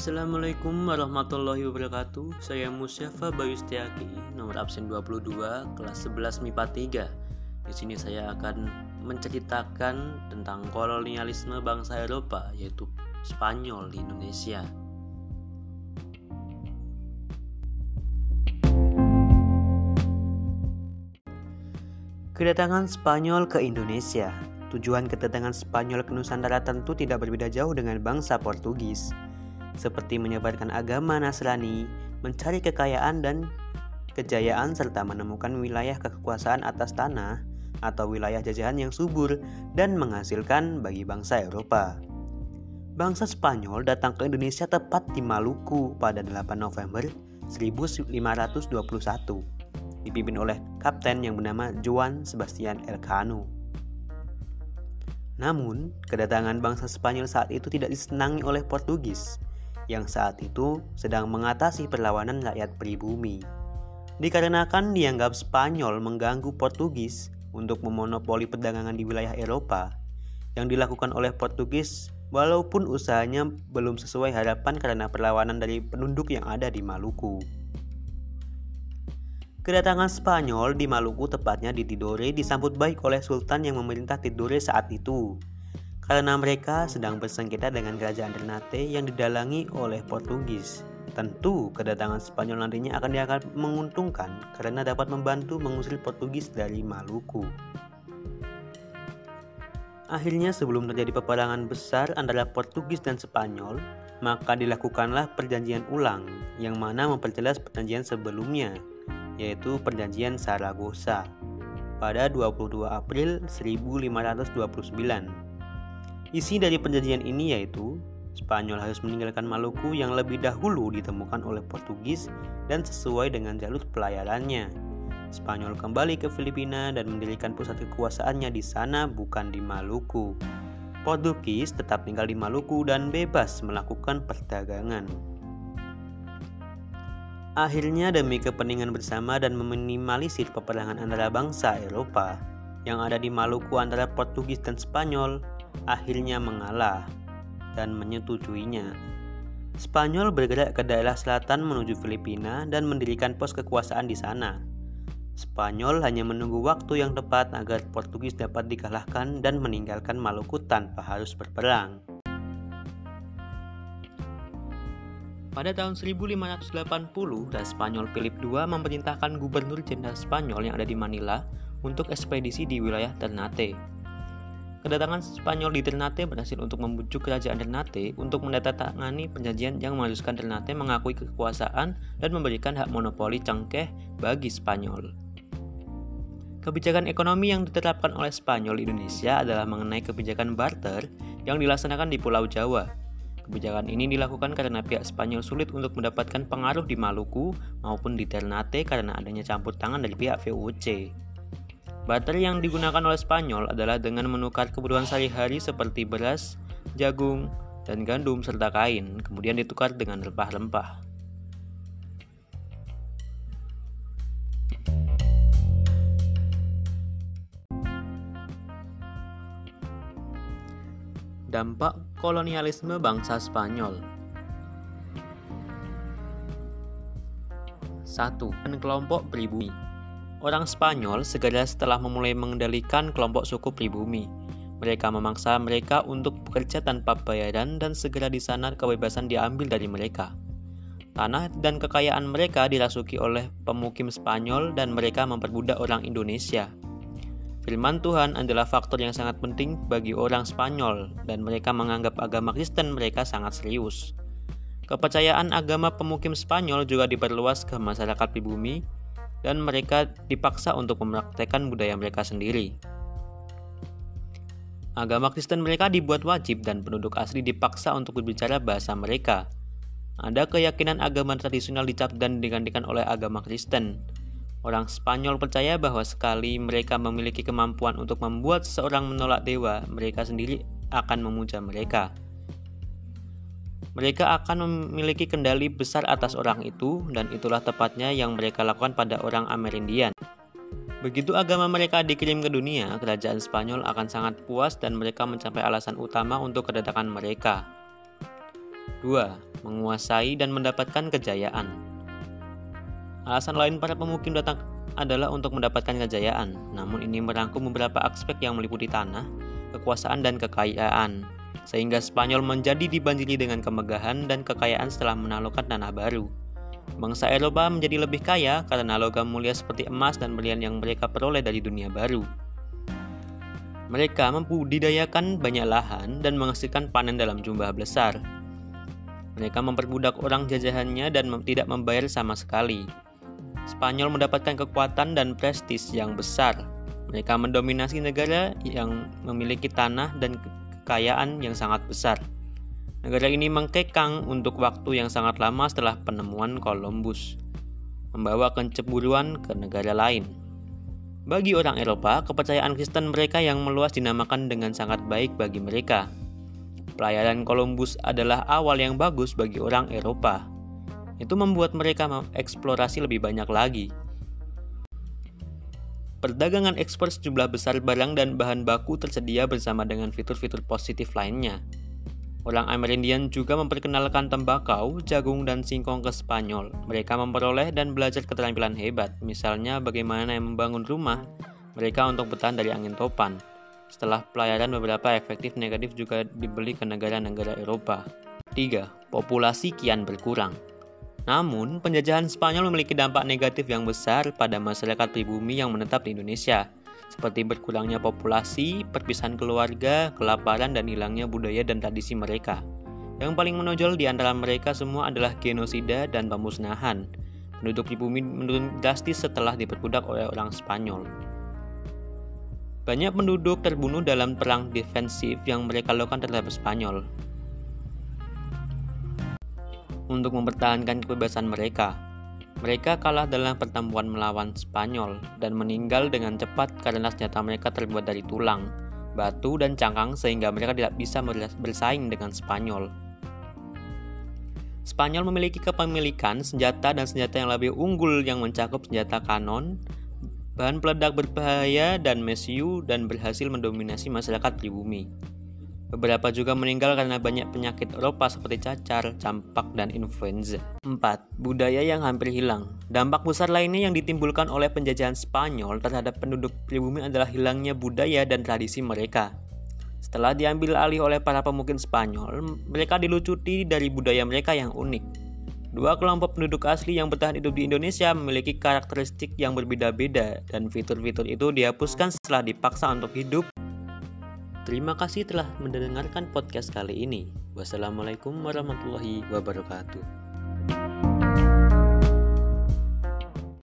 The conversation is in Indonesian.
Assalamualaikum warahmatullahi wabarakatuh. Saya Musyafa Bayu Setiaki Nomor absen 22 Kelas 11 MIPA 3 Di sini saya akan menceritakan tentang kolonialisme bangsa Eropa Yaitu Spanyol di Indonesia. Kedatangan Spanyol ke Indonesia. Tujuan kedatangan Spanyol ke Nusantara tentu tidak berbeda jauh dengan bangsa Portugis seperti menyebarkan agama Nasrani, mencari kekayaan dan kejayaan serta menemukan wilayah kekuasaan atas tanah atau wilayah jajahan yang subur dan menghasilkan bagi bangsa Eropa. Bangsa Spanyol datang ke Indonesia tepat di Maluku pada 8 November 1521 dipimpin oleh kapten yang bernama Juan Sebastian Elcano. Namun, kedatangan bangsa Spanyol saat itu tidak disenangi oleh Portugis yang saat itu sedang mengatasi perlawanan rakyat pribumi. Dikarenakan dianggap Spanyol mengganggu Portugis untuk memonopoli perdagangan di wilayah Eropa, yang dilakukan oleh Portugis walaupun usahanya belum sesuai harapan karena perlawanan dari penduduk yang ada di Maluku. Kedatangan Spanyol di Maluku tepatnya di Tidore disambut baik oleh Sultan yang memerintah Tidore saat itu karena mereka sedang bersengketa dengan kerajaan Ternate yang didalangi oleh Portugis. Tentu kedatangan Spanyol nantinya akan dianggap menguntungkan karena dapat membantu mengusir Portugis dari Maluku. Akhirnya sebelum terjadi peperangan besar antara Portugis dan Spanyol, maka dilakukanlah perjanjian ulang yang mana memperjelas perjanjian sebelumnya, yaitu perjanjian Saragossa pada 22 April 1529 Isi dari perjanjian ini yaitu Spanyol harus meninggalkan Maluku yang lebih dahulu ditemukan oleh Portugis dan sesuai dengan jalur pelayarannya. Spanyol kembali ke Filipina dan mendirikan pusat kekuasaannya di sana bukan di Maluku. Portugis tetap tinggal di Maluku dan bebas melakukan perdagangan. Akhirnya demi kepentingan bersama dan meminimalisir peperangan antara bangsa Eropa yang ada di Maluku antara Portugis dan Spanyol, akhirnya mengalah dan menyetujuinya. Spanyol bergerak ke daerah selatan menuju Filipina dan mendirikan pos kekuasaan di sana. Spanyol hanya menunggu waktu yang tepat agar Portugis dapat dikalahkan dan meninggalkan Maluku tanpa harus berperang. Pada tahun 1580, Raja Spanyol Philip II memerintahkan Gubernur Jenderal Spanyol yang ada di Manila untuk ekspedisi di wilayah Ternate. Kedatangan Spanyol di Ternate berhasil untuk membujuk kerajaan Ternate untuk menandatangani perjanjian yang mengharuskan Ternate mengakui kekuasaan dan memberikan hak monopoli cengkeh bagi Spanyol. Kebijakan ekonomi yang diterapkan oleh Spanyol Indonesia adalah mengenai kebijakan barter yang dilaksanakan di Pulau Jawa. Kebijakan ini dilakukan karena pihak Spanyol sulit untuk mendapatkan pengaruh di Maluku maupun di Ternate karena adanya campur tangan dari pihak VOC. Barter yang digunakan oleh Spanyol adalah dengan menukar kebutuhan sehari-hari seperti beras, jagung, dan gandum serta kain, kemudian ditukar dengan rempah-rempah. Dampak kolonialisme bangsa Spanyol 1. Kelompok pribumi Orang Spanyol segera setelah memulai mengendalikan kelompok suku pribumi. Mereka memaksa mereka untuk bekerja tanpa bayaran dan segera di sana kebebasan diambil dari mereka. Tanah dan kekayaan mereka dirasuki oleh pemukim Spanyol dan mereka memperbudak orang Indonesia. Firman Tuhan adalah faktor yang sangat penting bagi orang Spanyol dan mereka menganggap agama Kristen mereka sangat serius. Kepercayaan agama pemukim Spanyol juga diperluas ke masyarakat pribumi dan mereka dipaksa untuk mempraktekkan budaya mereka sendiri. Agama Kristen mereka dibuat wajib dan penduduk asli dipaksa untuk berbicara bahasa mereka. Ada keyakinan agama tradisional dicap dan digantikan oleh agama Kristen. Orang Spanyol percaya bahwa sekali mereka memiliki kemampuan untuk membuat seseorang menolak dewa, mereka sendiri akan memuja mereka mereka akan memiliki kendali besar atas orang itu, dan itulah tepatnya yang mereka lakukan pada orang Amerindian. Begitu agama mereka dikirim ke dunia, kerajaan Spanyol akan sangat puas dan mereka mencapai alasan utama untuk kedatangan mereka. 2. menguasai, dan mendapatkan kejayaan. Alasan lain para pemukim datang adalah untuk mendapatkan kejayaan, namun ini merangkum beberapa aspek yang meliputi tanah, kekuasaan, dan kekayaan, sehingga Spanyol menjadi dibanjiri dengan kemegahan dan kekayaan setelah menaklukkan tanah baru. Bangsa Eropa menjadi lebih kaya karena logam mulia seperti emas dan berlian yang mereka peroleh dari dunia baru. Mereka membudidayakan banyak lahan dan menghasilkan panen dalam jumlah besar. Mereka memperbudak orang jajahannya dan tidak membayar sama sekali. Spanyol mendapatkan kekuatan dan prestis yang besar. Mereka mendominasi negara yang memiliki tanah dan kekayaan yang sangat besar. Negara ini mengkekang untuk waktu yang sangat lama setelah penemuan Columbus, membawa kecemburuan ke negara lain. Bagi orang Eropa, kepercayaan Kristen mereka yang meluas dinamakan dengan sangat baik bagi mereka. Pelayaran Columbus adalah awal yang bagus bagi orang Eropa itu membuat mereka mengeksplorasi lebih banyak lagi. Perdagangan ekspor sejumlah besar barang dan bahan baku tersedia bersama dengan fitur-fitur positif lainnya. Orang Amerindian juga memperkenalkan tembakau, jagung, dan singkong ke Spanyol. Mereka memperoleh dan belajar keterampilan hebat, misalnya bagaimana membangun rumah mereka untuk bertahan dari angin topan. Setelah pelayaran beberapa efektif negatif juga dibeli ke negara-negara Eropa. 3. Populasi kian berkurang. Namun, penjajahan Spanyol memiliki dampak negatif yang besar pada masyarakat pribumi yang menetap di Indonesia, seperti berkurangnya populasi, perpisahan keluarga, kelaparan, dan hilangnya budaya dan tradisi mereka. Yang paling menonjol di antara mereka semua adalah genosida dan pemusnahan. Penduduk pribumi menurun drastis setelah diperbudak oleh orang Spanyol. Banyak penduduk terbunuh dalam perang defensif yang mereka lakukan terhadap Spanyol, untuk mempertahankan kebebasan mereka. Mereka kalah dalam pertempuran melawan Spanyol dan meninggal dengan cepat karena senjata mereka terbuat dari tulang, batu, dan cangkang sehingga mereka tidak bisa bersaing dengan Spanyol. Spanyol memiliki kepemilikan senjata dan senjata yang lebih unggul yang mencakup senjata kanon, bahan peledak berbahaya, dan mesiu dan berhasil mendominasi masyarakat pribumi. Beberapa juga meninggal karena banyak penyakit Eropa seperti cacar, campak, dan influenza. 4. Budaya yang hampir hilang. Dampak besar lainnya yang ditimbulkan oleh penjajahan Spanyol terhadap penduduk pribumi adalah hilangnya budaya dan tradisi mereka. Setelah diambil alih oleh para pemukim Spanyol, mereka dilucuti dari budaya mereka yang unik. Dua kelompok penduduk asli yang bertahan hidup di Indonesia memiliki karakteristik yang berbeda-beda dan fitur-fitur itu dihapuskan setelah dipaksa untuk hidup Terima kasih telah mendengarkan podcast kali ini. Wassalamualaikum warahmatullahi wabarakatuh.